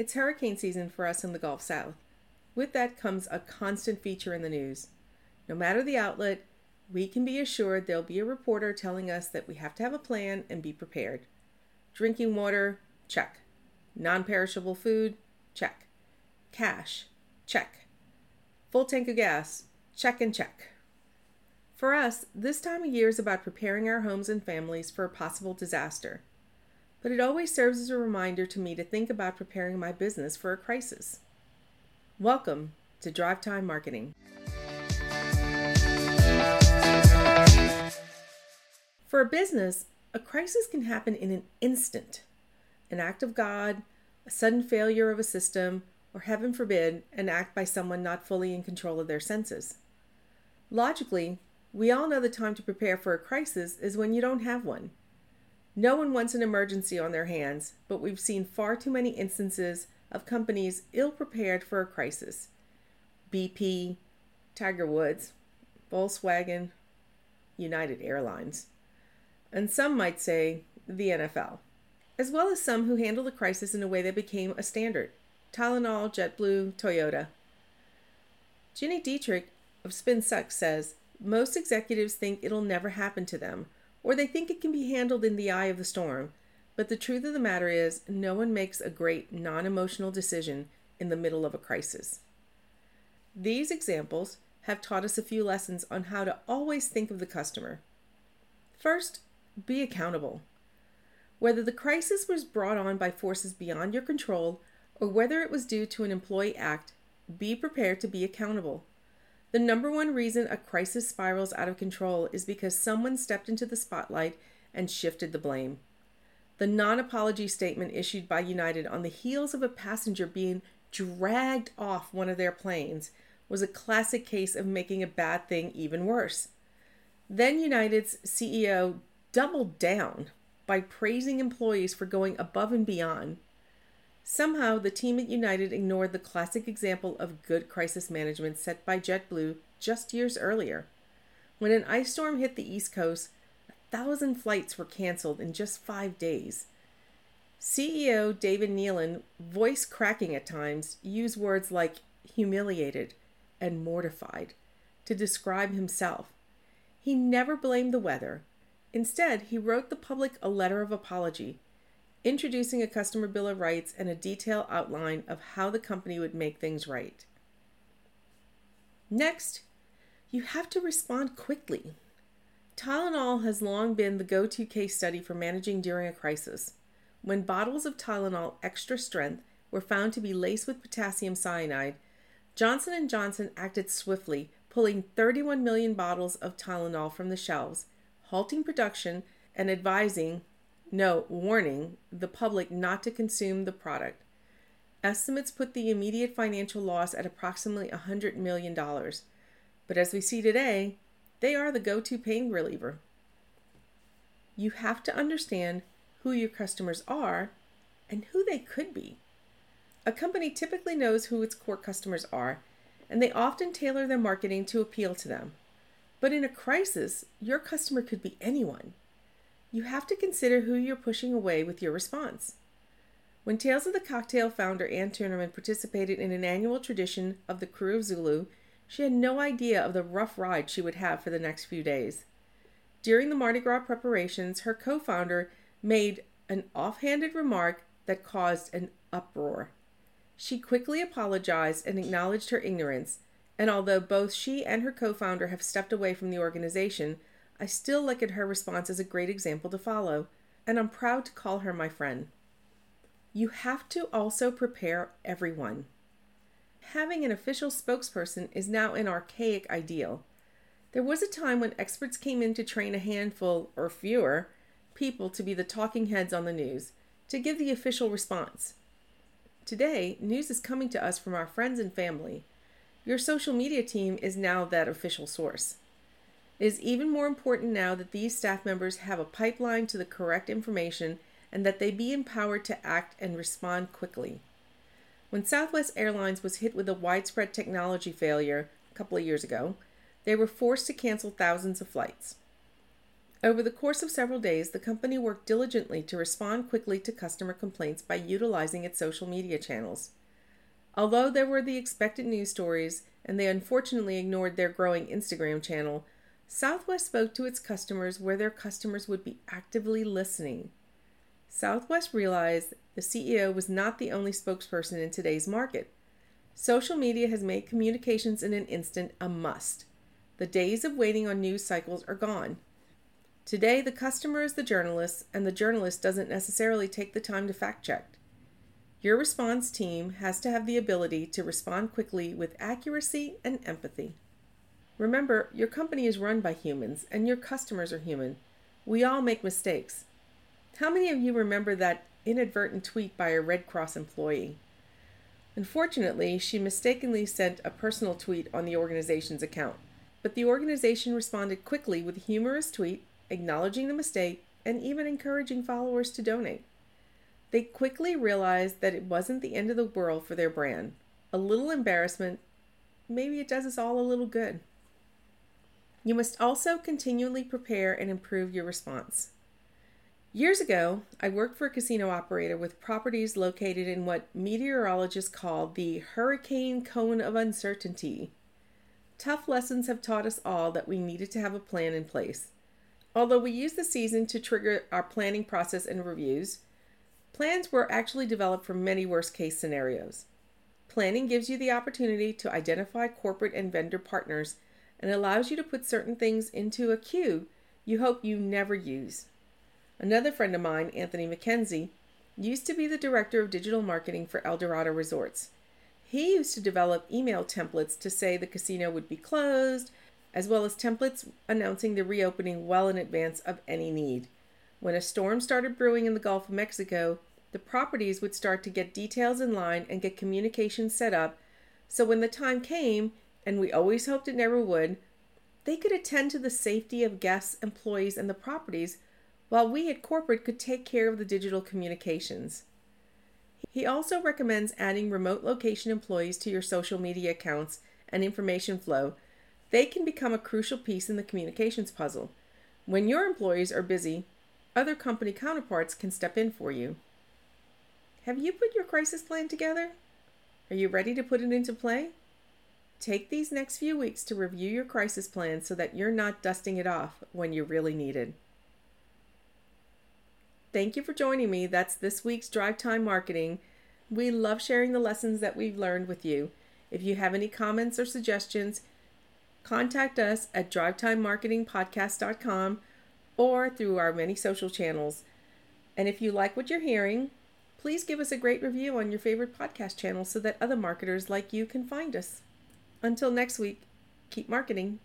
It's hurricane season for us in the Gulf South. With that comes a constant feature in the news. No matter the outlet, we can be assured there'll be a reporter telling us that we have to have a plan and be prepared. Drinking water, check. Non perishable food, check. Cash, check. Full tank of gas, check and check. For us, this time of year is about preparing our homes and families for a possible disaster. But it always serves as a reminder to me to think about preparing my business for a crisis. Welcome to Drive Time Marketing. For a business, a crisis can happen in an instant. An act of God, a sudden failure of a system, or heaven forbid, an act by someone not fully in control of their senses. Logically, we all know the time to prepare for a crisis is when you don't have one. No one wants an emergency on their hands, but we've seen far too many instances of companies ill prepared for a crisis. BP, Tiger Woods, Volkswagen, United Airlines, and some might say the NFL, as well as some who handled the crisis in a way that became a standard Tylenol, JetBlue, Toyota. Gini Dietrich of Spin Sucks says most executives think it'll never happen to them, or they think it can be handled in the eye of the storm. But the truth of the matter is, no one makes a great non emotional decision in the middle of a crisis. These examples have taught us a few lessons on how to always think of the customer. First, be accountable. Whether the crisis was brought on by forces beyond your control or whether it was due to an employee act, be prepared to be accountable. The number one reason a crisis spirals out of control is because someone stepped into the spotlight and shifted the blame. The non apology statement issued by United on the heels of a passenger being dragged off one of their planes was a classic case of making a bad thing even worse. Then United's CEO doubled down by praising employees for going above and beyond Somehow, the team at United ignored the classic example of good crisis management set by JetBlue just years earlier. When an ice storm hit the East Coast, a thousand flights were canceled in just five days. CEO David Neeleman, voice cracking at times, used words like humiliated and mortified to describe himself. He never blamed the weather. Instead, he wrote the public a letter of apology introducing a customer bill of rights and a detailed outline of how the company would make things right. Next, you have to respond quickly. Tylenol has long been the go to case study for managing during a crisis. When bottles of Tylenol extra strength were found to be laced with potassium cyanide, Johnson & Johnson acted swiftly, pulling 31 million bottles of Tylenol from the shelves, halting production and advising no, warning the public not to consume the product. Estimates put the immediate financial loss at approximately $100 million. But as we see today, they are the go to pain reliever. You have to understand who your customers are and who they could be. A company typically knows who its core customers are, and they often tailor their marketing to appeal to them. But in a crisis, your customer could be anyone you have to consider who you're pushing away with your response. When Tales of the Cocktail founder Ann Tuennerman participated in an annual tradition of the Krewe of Zulu, she had no idea of the rough ride she would have for the next few days. During the Mardi Gras preparations, her co founder made an offhanded remark that caused an uproar. She quickly apologized and acknowledged her ignorance, and although both she and her co founder have stepped away from the organization, I still look at her response as a great example to follow, and I'm proud to call her my friend. You have to also prepare everyone. Having an official spokesperson is now an archaic ideal. There was a time when experts came in to train a handful, or fewer, people to be the talking heads on the news, to give the official response. Today, news is coming to us from our friends and family. Your social media team is now that official source. It is even more important now that these staff members have a pipeline to the correct information and that they be empowered to act and respond quickly. When Southwest Airlines was hit with a widespread technology failure a couple of years ago, they were forced to cancel thousands of flights. Over the course of several days, the company worked diligently to respond quickly to customer complaints by utilizing its social media channels. Although there were the expected news stories and they unfortunately ignored their growing Instagram channel, Southwest spoke to its customers where their customers would be actively listening. Southwest realized the CEO was not the only spokesperson in today's market. Social media has made communications in an instant a must. The days of waiting on news cycles are gone. Today, the customer is the journalist, and the journalist doesn't necessarily take the time to fact check. Your response team has to have the ability to respond quickly with accuracy and empathy. Remember, your company is run by humans and your customers are human. We all make mistakes. How many of you remember that inadvertent tweet by a Red Cross employee? Unfortunately, she mistakenly sent a personal tweet on the organization's account, but the organization responded quickly with a humorous tweet, acknowledging the mistake, and even encouraging followers to donate. They quickly realized that it wasn't the end of the world for their brand. A little embarrassment, maybe it does us all a little good. You must also continually prepare and improve your response. Years ago, I worked for a casino operator with properties located in what meteorologists call the hurricane cone of uncertainty. Tough lessons have taught us all that we needed to have a plan in place. Although we use the season to trigger our planning process and reviews, Plans were actually developed for many worst case scenarios. Planning gives you the opportunity to identify corporate and vendor partners and allows you to put certain things into a queue you hope you never use. Another friend of mine, Anthony McKenzie, used to be the director of digital marketing for Eldorado Resorts. He used to develop email templates to say the casino would be closed, as well as templates announcing the reopening well in advance of any need. When a storm started brewing in the Gulf of Mexico, the properties would start to get details in line and get communication set up so when the time came, and we always hoped it never would, they could attend to the safety of guests, employees, and the properties while we at corporate could take care of the digital communications. He also recommends adding remote location employees to your social media accounts and information flow. They can become a crucial piece in the communications puzzle. When your employees are busy, other company counterparts can step in for you. Have you put your crisis plan together? Are you ready to put it into play? Take these next few weeks to review your crisis plan so that you're not dusting it off when you really need it. Thank you for joining me. That's this week's Drive Time Marketing. We love sharing the lessons that we've learned with you. If you have any comments or suggestions, contact us at drivetimemarketingpodcast.com or through our many social channels. And if you like what you're hearing, please give us a great review on your favorite podcast channel so that other marketers like you can find us. Until next week, keep marketing.